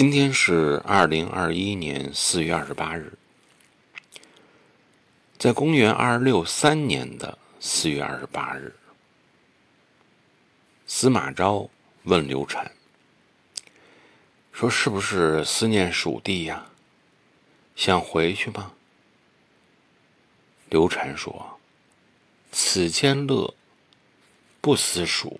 今天是二零二一年四月二十八日在公元二六三年的四月二十八日司马昭问刘禅说是不是思念蜀地呀，想回去吗？刘禅说，此间乐不思蜀。